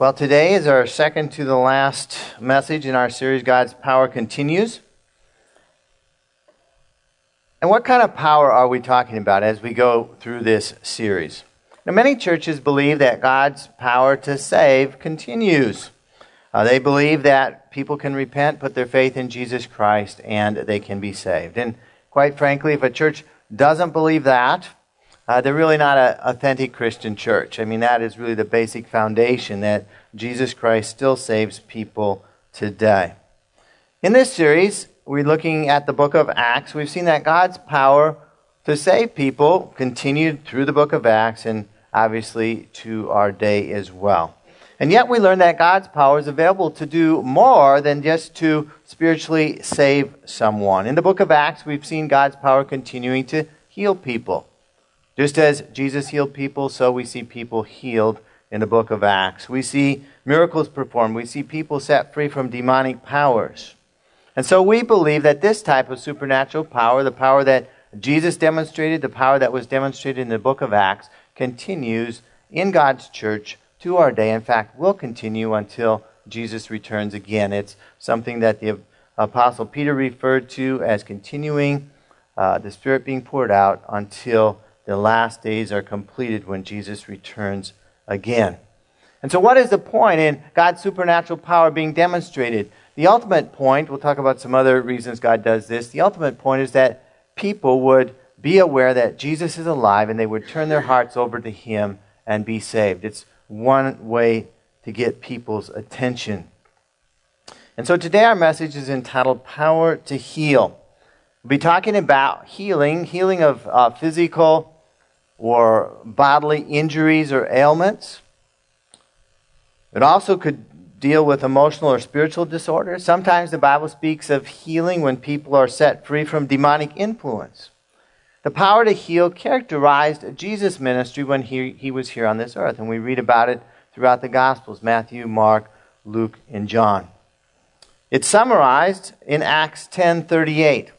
Well, today is our second to the last message in our series, God's Power Continues. And what kind of power are we talking about as we go through this series? Now, many churches believe that God's power to save continues. Uh, they believe that people can repent, put their faith in Jesus Christ, and they can be saved. And quite frankly, if a church doesn't believe that, uh, they're really not an authentic Christian church. I mean, that is really the basic foundation that Jesus Christ still saves people today. In this series, we're looking at the book of Acts. We've seen that God's power to save people continued through the book of Acts and obviously to our day as well. And yet we learn that God's power is available to do more than just to spiritually save someone. In the book of Acts, we've seen God's power continuing to heal people. Just as Jesus healed people, so we see people healed in the book of Acts. We see miracles performed. We see people set free from demonic powers. And so we believe that this type of supernatural power, the power that Jesus demonstrated, the power that was demonstrated in the book of Acts, continues in God's church to our day. In fact, will continue until Jesus returns again. It's something that the Apostle Peter referred to as continuing, uh, the Spirit being poured out until the last days are completed when Jesus returns again. And so, what is the point in God's supernatural power being demonstrated? The ultimate point, we'll talk about some other reasons God does this. The ultimate point is that people would be aware that Jesus is alive and they would turn their hearts over to Him and be saved. It's one way to get people's attention. And so today our message is entitled Power to Heal. We'll be talking about healing, healing of uh, physical or bodily injuries or ailments. It also could deal with emotional or spiritual disorders. Sometimes the Bible speaks of healing when people are set free from demonic influence. The power to heal characterized Jesus' ministry when he, he was here on this earth, and we read about it throughout the Gospels Matthew, Mark, Luke, and John. It's summarized in Acts 10:38.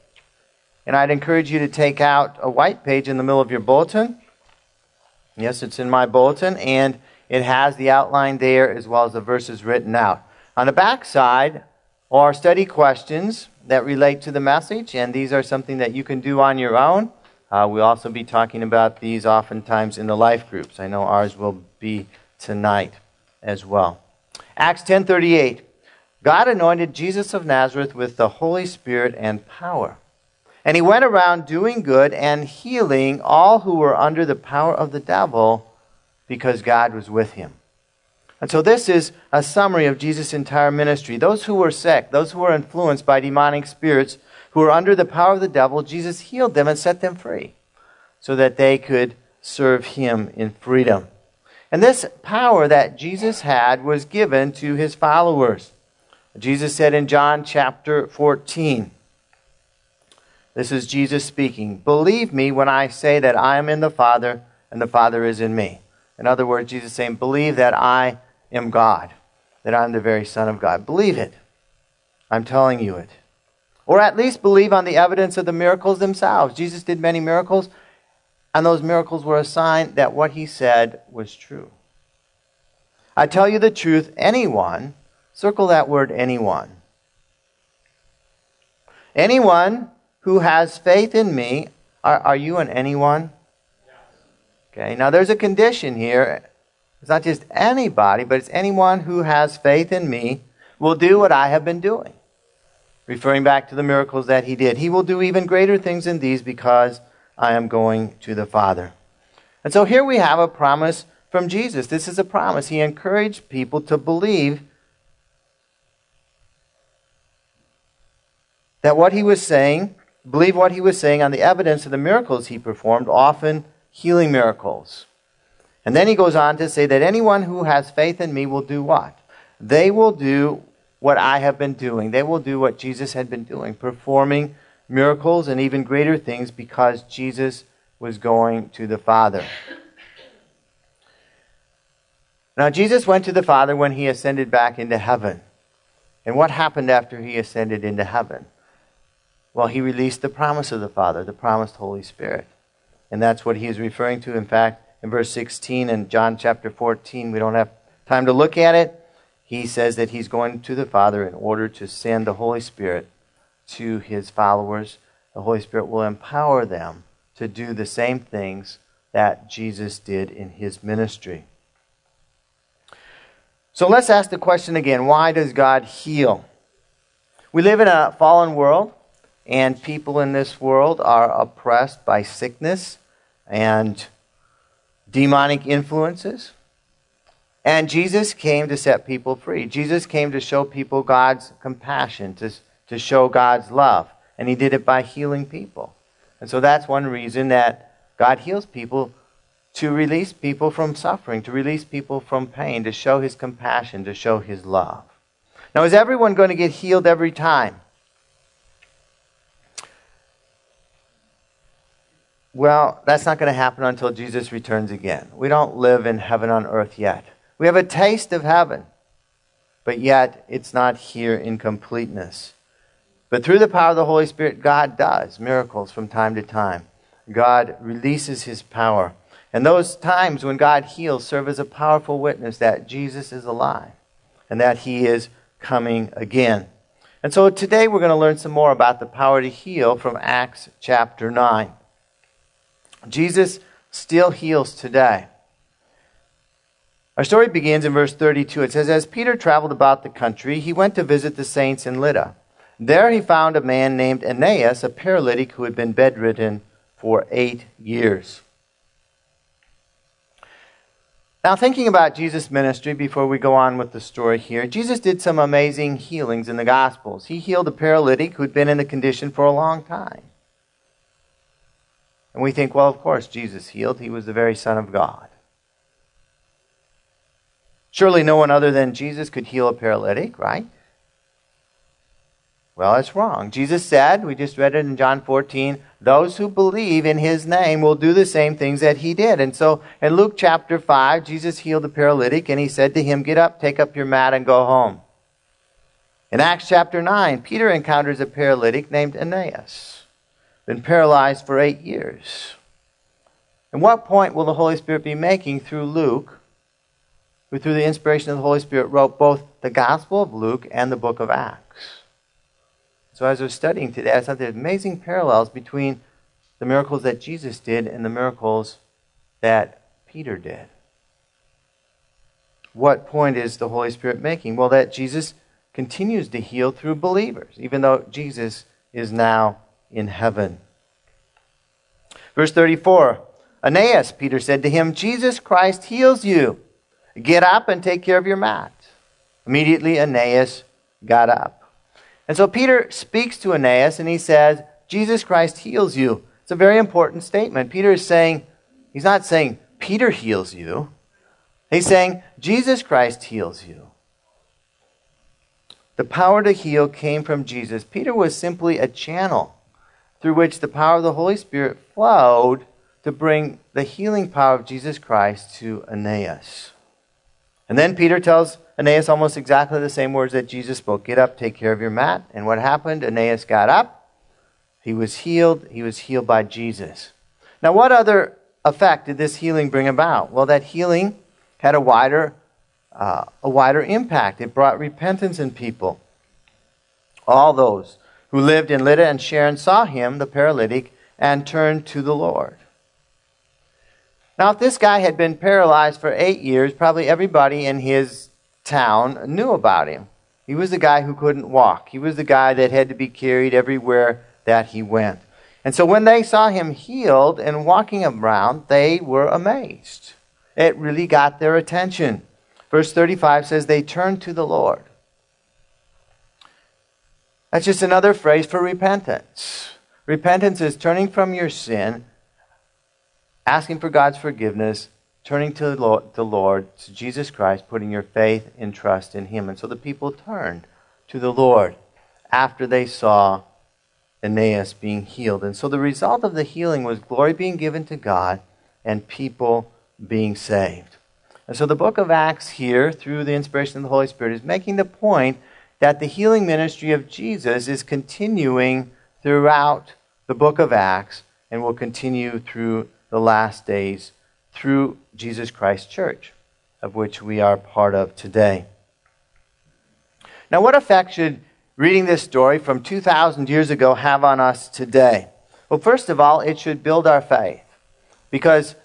And I'd encourage you to take out a white page in the middle of your bulletin Yes, it's in my bulletin, and it has the outline there as well as the verses written out. On the back side are study questions that relate to the message, and these are something that you can do on your own. Uh, we'll also be talking about these oftentimes in the life groups. I know ours will be tonight as well. Acts 10:38. God anointed Jesus of Nazareth with the Holy Spirit and power and he went around doing good and healing all who were under the power of the devil because God was with him. And so, this is a summary of Jesus' entire ministry. Those who were sick, those who were influenced by demonic spirits, who were under the power of the devil, Jesus healed them and set them free so that they could serve him in freedom. And this power that Jesus had was given to his followers. Jesus said in John chapter 14, this is Jesus speaking. Believe me when I say that I am in the Father and the Father is in me. In other words, Jesus saying, Believe that I am God, that I'm the very Son of God. Believe it. I'm telling you it. Or at least believe on the evidence of the miracles themselves. Jesus did many miracles, and those miracles were a sign that what he said was true. I tell you the truth, anyone, circle that word anyone. Anyone who has faith in me. Are, are you an anyone? Okay, now there's a condition here. It's not just anybody, but it's anyone who has faith in me will do what I have been doing. Referring back to the miracles that he did. He will do even greater things than these because I am going to the Father. And so here we have a promise from Jesus. This is a promise. He encouraged people to believe that what he was saying believe what he was saying on the evidence of the miracles he performed, often healing miracles. And then he goes on to say that anyone who has faith in me will do what? They will do what I have been doing. They will do what Jesus had been doing, performing miracles and even greater things because Jesus was going to the Father. Now, Jesus went to the Father when he ascended back into heaven. And what happened after he ascended into heaven? Well, he released the promise of the Father, the promised Holy Spirit. And that's what he is referring to. In fact, in verse 16 and John chapter 14, we don't have time to look at it, he says that he's going to the Father in order to send the Holy Spirit to his followers. The Holy Spirit will empower them to do the same things that Jesus did in his ministry. So let's ask the question again why does God heal? We live in a fallen world, and people in this world are oppressed by sickness and demonic influences. And Jesus came to set people free. Jesus came to show people God's compassion, to, to show God's love. And he did it by healing people. And so that's one reason that God heals people to release people from suffering, to release people from pain, to show his compassion, to show his love. Now, is everyone going to get healed every time? Well, that's not going to happen until Jesus returns again. We don't live in heaven on earth yet. We have a taste of heaven, but yet it's not here in completeness. But through the power of the Holy Spirit, God does miracles from time to time. God releases his power. And those times when God heals serve as a powerful witness that Jesus is alive and that he is coming again. And so today we're going to learn some more about the power to heal from Acts chapter 9. Jesus still heals today. Our story begins in verse 32. It says, As Peter traveled about the country, he went to visit the saints in Lydda. There he found a man named Aeneas, a paralytic who had been bedridden for eight years. Now, thinking about Jesus' ministry before we go on with the story here, Jesus did some amazing healings in the Gospels. He healed a paralytic who'd been in the condition for a long time. And we think, well, of course, Jesus healed. He was the very Son of God. Surely no one other than Jesus could heal a paralytic, right? Well, it's wrong. Jesus said, we just read it in John 14, those who believe in his name will do the same things that he did. And so in Luke chapter 5, Jesus healed the paralytic and he said to him, Get up, take up your mat, and go home. In Acts chapter 9, Peter encounters a paralytic named Aeneas, been paralyzed for eight years. And what point will the Holy Spirit be making through Luke, who through the inspiration of the Holy Spirit wrote both the Gospel of Luke and the book of Acts? So as I was studying today, I saw the amazing parallels between the miracles that Jesus did and the miracles that Peter did. What point is the Holy Spirit making? Well, that Jesus continues to heal through believers, even though Jesus is now in heaven. Verse 34 Aeneas, Peter said to him, Jesus Christ heals you. Get up and take care of your mat. Immediately, Aeneas got up. And so Peter speaks to Aeneas and he says, Jesus Christ heals you. It's a very important statement. Peter is saying, he's not saying Peter heals you. He's saying Jesus Christ heals you. The power to heal came from Jesus. Peter was simply a channel through which the power of the Holy Spirit flowed to bring the healing power of Jesus Christ to Aeneas. And then Peter tells Aeneas almost exactly the same words that Jesus spoke Get up, take care of your mat. And what happened? Aeneas got up. He was healed. He was healed by Jesus. Now, what other effect did this healing bring about? Well, that healing had a wider, uh, a wider impact. It brought repentance in people. All those who lived in Lydda and Sharon saw him, the paralytic, and turned to the Lord. Now, if this guy had been paralyzed for eight years, probably everybody in his town knew about him. He was the guy who couldn't walk, he was the guy that had to be carried everywhere that he went. And so when they saw him healed and walking around, they were amazed. It really got their attention. Verse 35 says, They turned to the Lord. That's just another phrase for repentance. Repentance is turning from your sin asking for God's forgiveness, turning to the Lord, to Jesus Christ, putting your faith and trust in Him. And so the people turned to the Lord after they saw Aeneas being healed. And so the result of the healing was glory being given to God and people being saved. And so the book of Acts here, through the inspiration of the Holy Spirit, is making the point that the healing ministry of Jesus is continuing throughout the book of Acts and will continue through the last days through Jesus Christ Church. of which we are part of today. Now, what effect should reading this story from 2,000 years ago have on us today? Well, first of all, it should build our faith. Because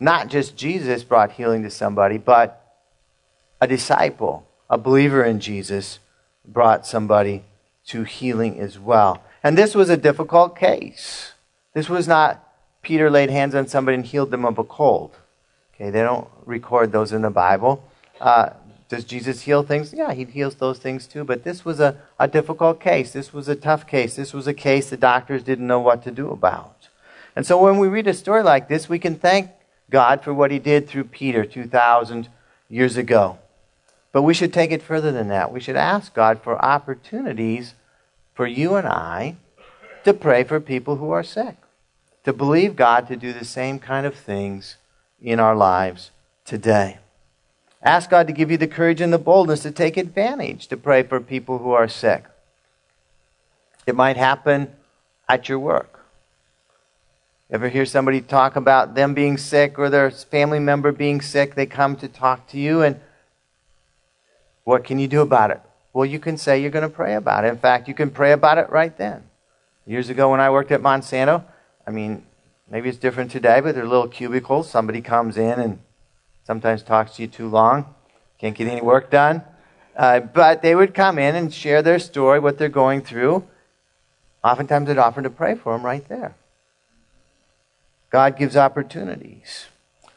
not just Jesus brought healing to somebody, but a disciple, a believer in Jesus, brought somebody to healing as well. And this was a difficult case. This was not Peter laid hands on somebody and healed them of a cold. Okay, they don't record those in the Bible. Uh, does Jesus heal things? Yeah, he heals those things too. But this was a, a difficult case. This was a tough case. This was a case the doctors didn't know what to do about. And so when we read a story like this, we can thank God for what he did through Peter 2,000 years ago. But we should take it further than that. We should ask God for opportunities for you and I to pray for people who are sick, to believe God to do the same kind of things in our lives today. Ask God to give you the courage and the boldness to take advantage to pray for people who are sick. It might happen at your work. Ever hear somebody talk about them being sick or their family member being sick? They come to talk to you, and what can you do about it? Well, you can say you're going to pray about it. In fact, you can pray about it right then. Years ago, when I worked at Monsanto, I mean, maybe it's different today, but they're little cubicles. Somebody comes in and sometimes talks to you too long, can't get any work done. Uh, but they would come in and share their story, what they're going through. Oftentimes, they'd offer to pray for them right there. God gives opportunities.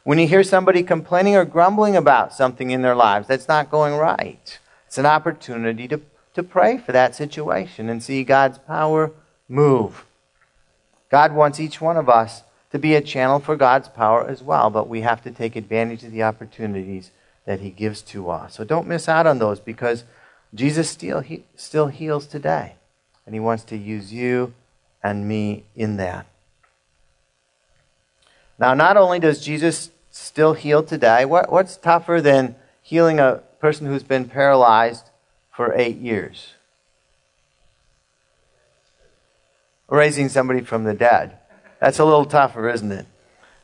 When you hear somebody complaining or grumbling about something in their lives that's not going right, it's an opportunity to, to pray for that situation and see God's power move. God wants each one of us to be a channel for God's power as well, but we have to take advantage of the opportunities that He gives to us. So don't miss out on those because Jesus still, he, still heals today, and He wants to use you and me in that. Now, not only does Jesus still heal today. What, what's tougher than healing a person who's been paralyzed for eight years? Raising somebody from the dead. That's a little tougher, isn't it?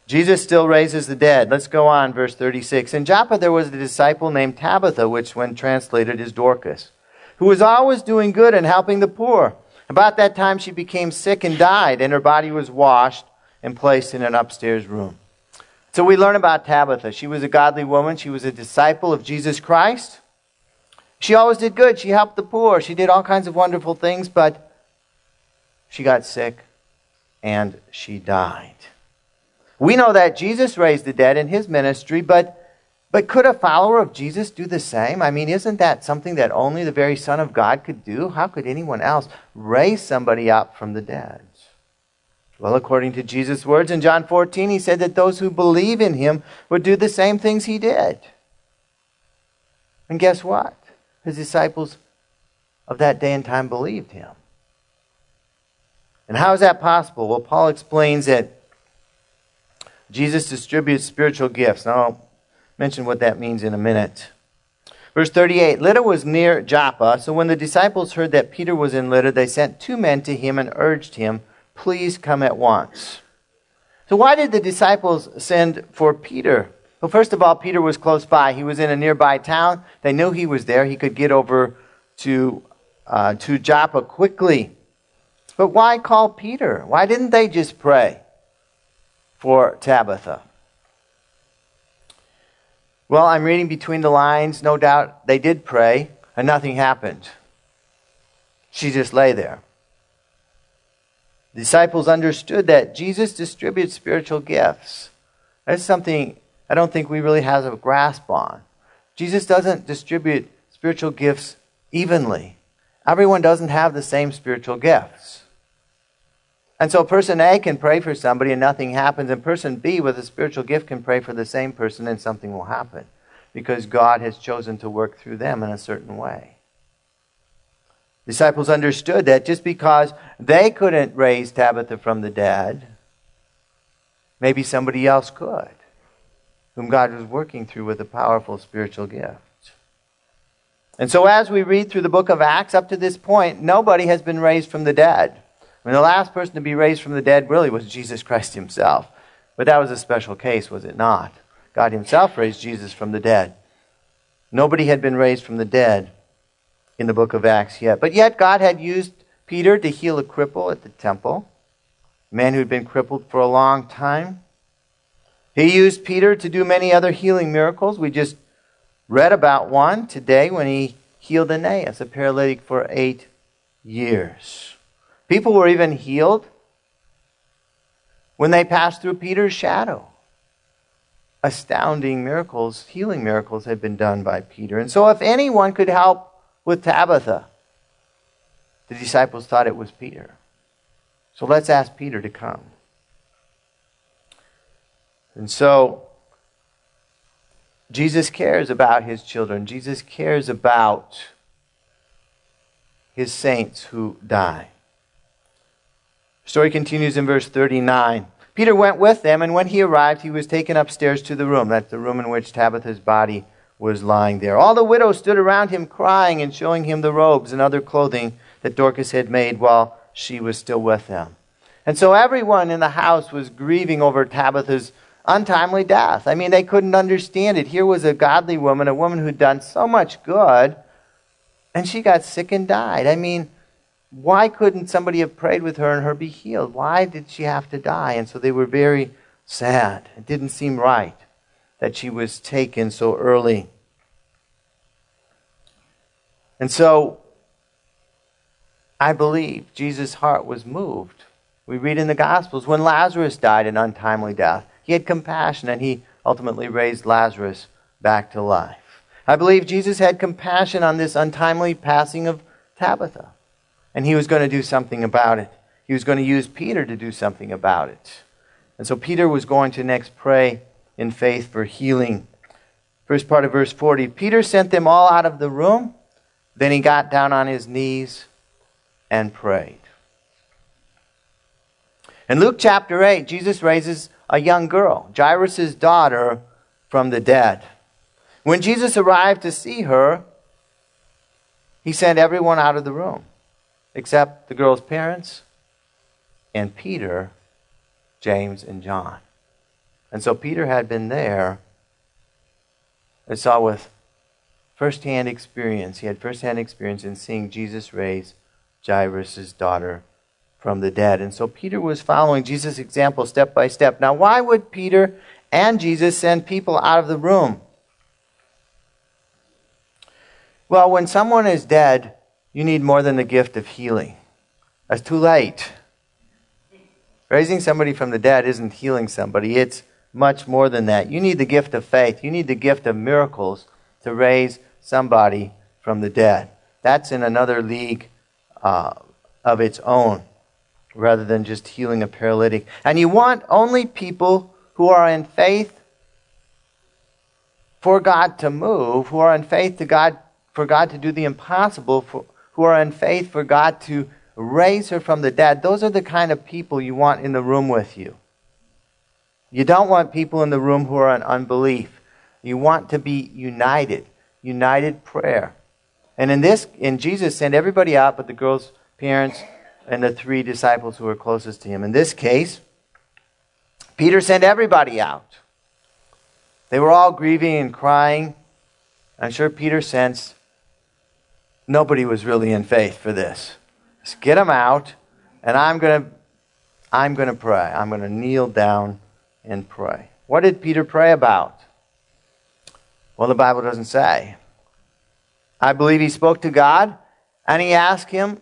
Jesus still raises the dead. Let's go on, verse 36. In Joppa there was a disciple named Tabitha, which, when translated, is Dorcas, who was always doing good and helping the poor. About that time she became sick and died, and her body was washed and placed in an upstairs room. So we learn about Tabitha. She was a godly woman, she was a disciple of Jesus Christ. She always did good. She helped the poor. She did all kinds of wonderful things, but she got sick and she died. We know that Jesus raised the dead in his ministry, but but could a follower of Jesus do the same? I mean, isn't that something that only the very Son of God could do? How could anyone else raise somebody up from the dead? Well, according to Jesus' words in John 14, he said that those who believe in him would do the same things he did. And guess what? His disciples of that day and time believed him. And how is that possible? Well, Paul explains that Jesus distributes spiritual gifts. Now, I'll mention what that means in a minute. Verse 38 Lydda was near Joppa, so when the disciples heard that Peter was in Lydda, they sent two men to him and urged him Please come at once. So, why did the disciples send for Peter? Well, first of all, Peter was close by. He was in a nearby town. They knew he was there. He could get over to, uh, to Joppa quickly. But why call Peter? Why didn't they just pray for Tabitha? Well, I'm reading between the lines. No doubt they did pray, and nothing happened. She just lay there. The disciples understood that Jesus distributes spiritual gifts. That's something I don't think we really have a grasp on. Jesus doesn't distribute spiritual gifts evenly. Everyone doesn't have the same spiritual gifts. And so person A can pray for somebody and nothing happens, and person B with a spiritual gift can pray for the same person and something will happen because God has chosen to work through them in a certain way. Disciples understood that just because they couldn't raise Tabitha from the dead, maybe somebody else could, whom God was working through with a powerful spiritual gift. And so, as we read through the book of Acts, up to this point, nobody has been raised from the dead. I mean, the last person to be raised from the dead really was Jesus Christ himself. But that was a special case, was it not? God himself raised Jesus from the dead. Nobody had been raised from the dead in the book of Acts yet. But yet, God had used Peter to heal a cripple at the temple, a man who'd been crippled for a long time. He used Peter to do many other healing miracles. We just read about one today when he healed Aeneas, a paralytic for eight years. People were even healed when they passed through Peter's shadow. Astounding miracles, healing miracles had been done by Peter. And so, if anyone could help with Tabitha, the disciples thought it was Peter. So, let's ask Peter to come. And so, Jesus cares about his children. Jesus cares about his saints who die. The story continues in verse 39. Peter went with them, and when he arrived, he was taken upstairs to the room. That's the room in which Tabitha's body was lying there. All the widows stood around him, crying and showing him the robes and other clothing that Dorcas had made while she was still with them. And so everyone in the house was grieving over Tabitha's untimely death. I mean, they couldn't understand it. Here was a godly woman, a woman who'd done so much good, and she got sick and died. I mean, why couldn't somebody have prayed with her and her be healed? Why did she have to die? And so they were very sad. It didn't seem right that she was taken so early. And so I believe Jesus' heart was moved. We read in the Gospels when Lazarus died an untimely death, he had compassion and he ultimately raised Lazarus back to life. I believe Jesus had compassion on this untimely passing of Tabitha. And he was going to do something about it. He was going to use Peter to do something about it. And so Peter was going to next pray in faith for healing. First part of verse 40 Peter sent them all out of the room. Then he got down on his knees and prayed. In Luke chapter 8, Jesus raises a young girl, Jairus' daughter, from the dead. When Jesus arrived to see her, he sent everyone out of the room except the girl's parents and Peter, James, and John. And so Peter had been there and saw with firsthand experience, he had firsthand experience in seeing Jesus raise Jairus' daughter from the dead. And so Peter was following Jesus' example step by step. Now, why would Peter and Jesus send people out of the room? Well, when someone is dead, you need more than the gift of healing. That's too late. Raising somebody from the dead isn't healing somebody, it's much more than that. You need the gift of faith, you need the gift of miracles to raise somebody from the dead. That's in another league uh, of its own rather than just healing a paralytic. And you want only people who are in faith for God to move, who are in faith to God for God to do the impossible for, who are in faith for God to raise her from the dead, those are the kind of people you want in the room with you. You don't want people in the room who are in unbelief. You want to be united, united prayer. And in this, in Jesus sent everybody out but the girl's parents and the three disciples who were closest to him. In this case, Peter sent everybody out. They were all grieving and crying. I'm sure Peter sensed nobody was really in faith for this. Just get them out, and I'm going to I'm going to pray. I'm going to kneel down and pray. What did Peter pray about? Well, the Bible doesn't say. I believe he spoke to God and he asked him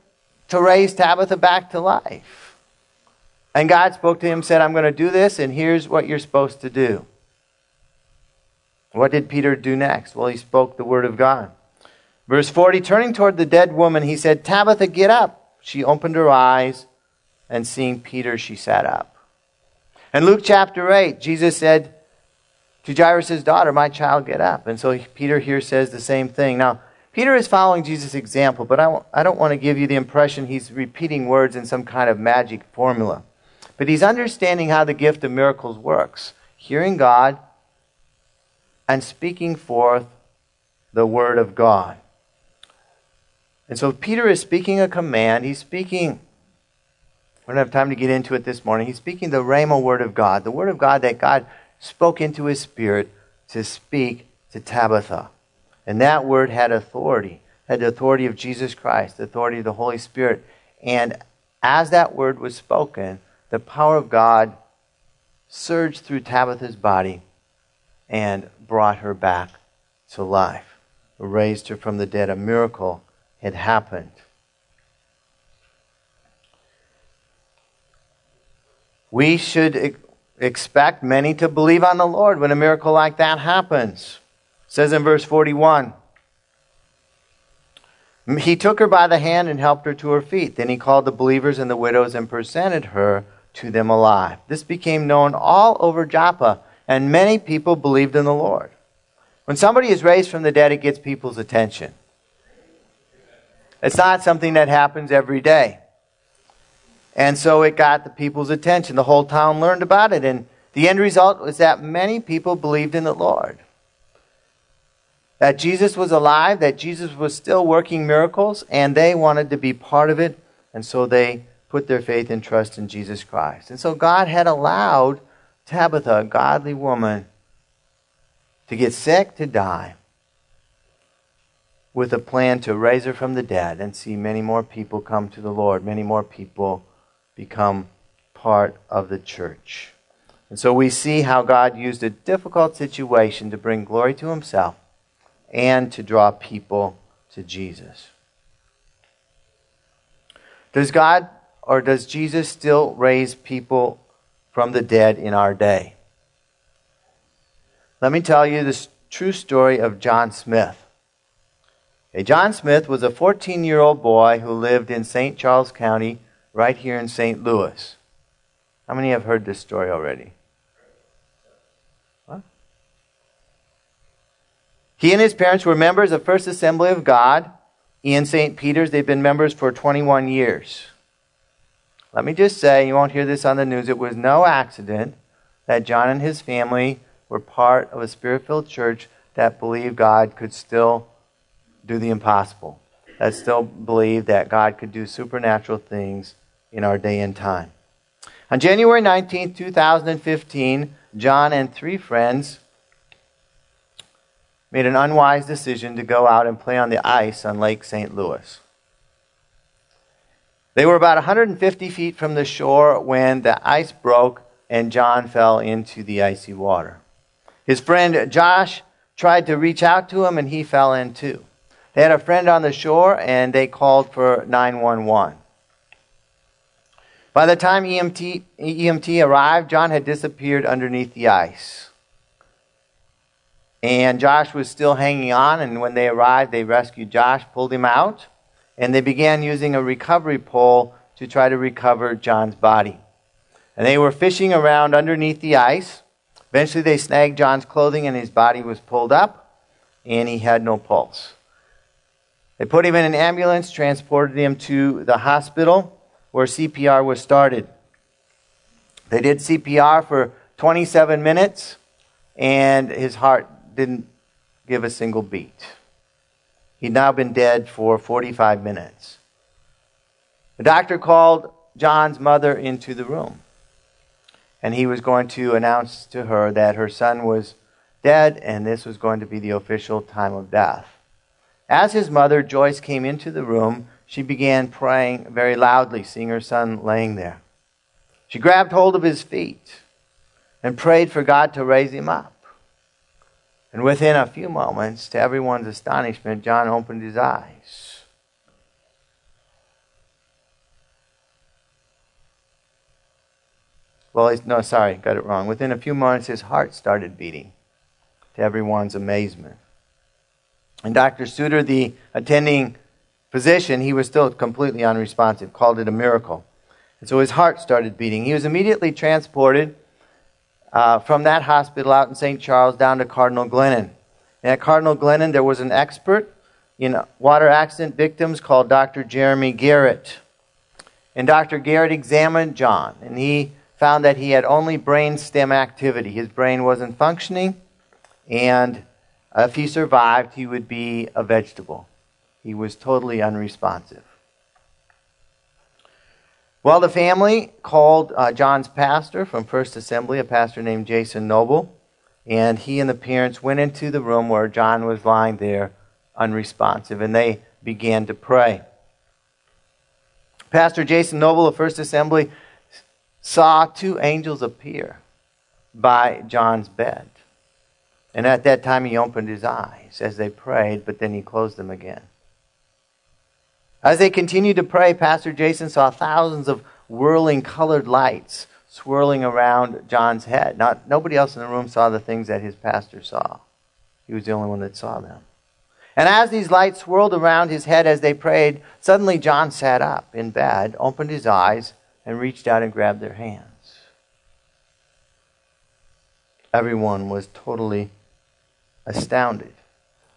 to raise Tabitha back to life. And God spoke to him, said, I'm going to do this, and here's what you're supposed to do. What did Peter do next? Well, he spoke the word of God. Verse 40 Turning toward the dead woman, he said, Tabitha, get up. She opened her eyes, and seeing Peter, she sat up. In Luke chapter 8, Jesus said to Jairus' daughter, My child, get up. And so Peter here says the same thing. Now, Peter is following Jesus' example, but I, I don't want to give you the impression he's repeating words in some kind of magic formula. But he's understanding how the gift of miracles works hearing God and speaking forth the word of God. And so Peter is speaking a command. He's speaking, we don't have time to get into it this morning. He's speaking the Rhema word of God, the word of God that God spoke into his spirit to speak to Tabitha. And that word had authority, had the authority of Jesus Christ, the authority of the Holy Spirit. And as that word was spoken, the power of God surged through Tabitha's body and brought her back to life, raised her from the dead. A miracle had happened. We should expect many to believe on the Lord when a miracle like that happens. It says in verse 41 He took her by the hand and helped her to her feet. Then he called the believers and the widows and presented her to them alive. This became known all over Joppa, and many people believed in the Lord. When somebody is raised from the dead, it gets people's attention. It's not something that happens every day. And so it got the people's attention. The whole town learned about it. And the end result was that many people believed in the Lord. That Jesus was alive, that Jesus was still working miracles, and they wanted to be part of it. And so they put their faith and trust in Jesus Christ. And so God had allowed Tabitha, a godly woman, to get sick, to die, with a plan to raise her from the dead and see many more people come to the Lord, many more people become part of the church. And so we see how God used a difficult situation to bring glory to himself and to draw people to Jesus. Does God or does Jesus still raise people from the dead in our day? Let me tell you the true story of John Smith. Okay, John Smith was a 14 year old boy who lived in St. Charles County, right here in St. Louis. How many have heard this story already? What? He and his parents were members of First Assembly of God in St. Peter's. They've been members for 21 years. Let me just say, you won't hear this on the news, it was no accident that John and his family were part of a spirit filled church that believed God could still do the impossible, that still believed that God could do supernatural things in our day and time. On January 19, 2015, John and three friends made an unwise decision to go out and play on the ice on Lake St. Louis. They were about 150 feet from the shore when the ice broke and John fell into the icy water. His friend Josh tried to reach out to him and he fell in too. They had a friend on the shore and they called for 911. By the time EMT, EMT arrived, John had disappeared underneath the ice. And Josh was still hanging on, and when they arrived, they rescued Josh, pulled him out, and they began using a recovery pole to try to recover John's body. And they were fishing around underneath the ice. Eventually, they snagged John's clothing, and his body was pulled up, and he had no pulse. They put him in an ambulance, transported him to the hospital where CPR was started. They did CPR for 27 minutes, and his heart didn't give a single beat. He'd now been dead for 45 minutes. The doctor called John's mother into the room. And he was going to announce to her that her son was dead and this was going to be the official time of death. As his mother, Joyce, came into the room, she began praying very loudly, seeing her son laying there. She grabbed hold of his feet and prayed for God to raise him up. And within a few moments, to everyone's astonishment, John opened his eyes. Well, he's no, sorry, got it wrong. Within a few moments, his heart started beating, to everyone's amazement. And Dr. Suter, the attending physician, he was still completely unresponsive, called it a miracle. And so his heart started beating. He was immediately transported uh, from that hospital out in St. Charles down to Cardinal Glennon. And at Cardinal Glennon, there was an expert in water accident victims called Dr. Jeremy Garrett. And Dr. Garrett examined John, and he found that he had only brain stem activity. His brain wasn't functioning, and if he survived, he would be a vegetable. He was totally unresponsive. Well, the family called uh, John's pastor from First Assembly, a pastor named Jason Noble, and he and the parents went into the room where John was lying there unresponsive, and they began to pray. Pastor Jason Noble of First Assembly saw two angels appear by John's bed. And at that time, he opened his eyes as they prayed, but then he closed them again. As they continued to pray, Pastor Jason saw thousands of whirling colored lights swirling around John's head. Not, nobody else in the room saw the things that his pastor saw. He was the only one that saw them. And as these lights swirled around his head as they prayed, suddenly John sat up in bed, opened his eyes, and reached out and grabbed their hands. Everyone was totally astounded.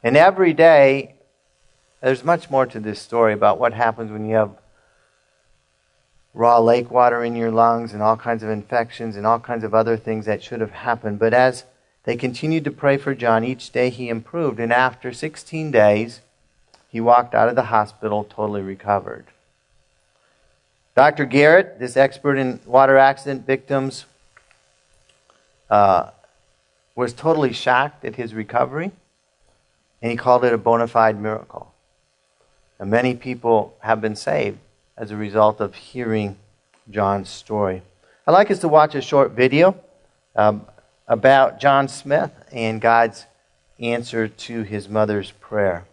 And every day, there's much more to this story about what happens when you have raw lake water in your lungs and all kinds of infections and all kinds of other things that should have happened. But as they continued to pray for John, each day he improved. And after 16 days, he walked out of the hospital totally recovered. Dr. Garrett, this expert in water accident victims, uh, was totally shocked at his recovery, and he called it a bona fide miracle. And many people have been saved as a result of hearing John's story. I'd like us to watch a short video um, about John Smith and God's answer to his mother's prayer.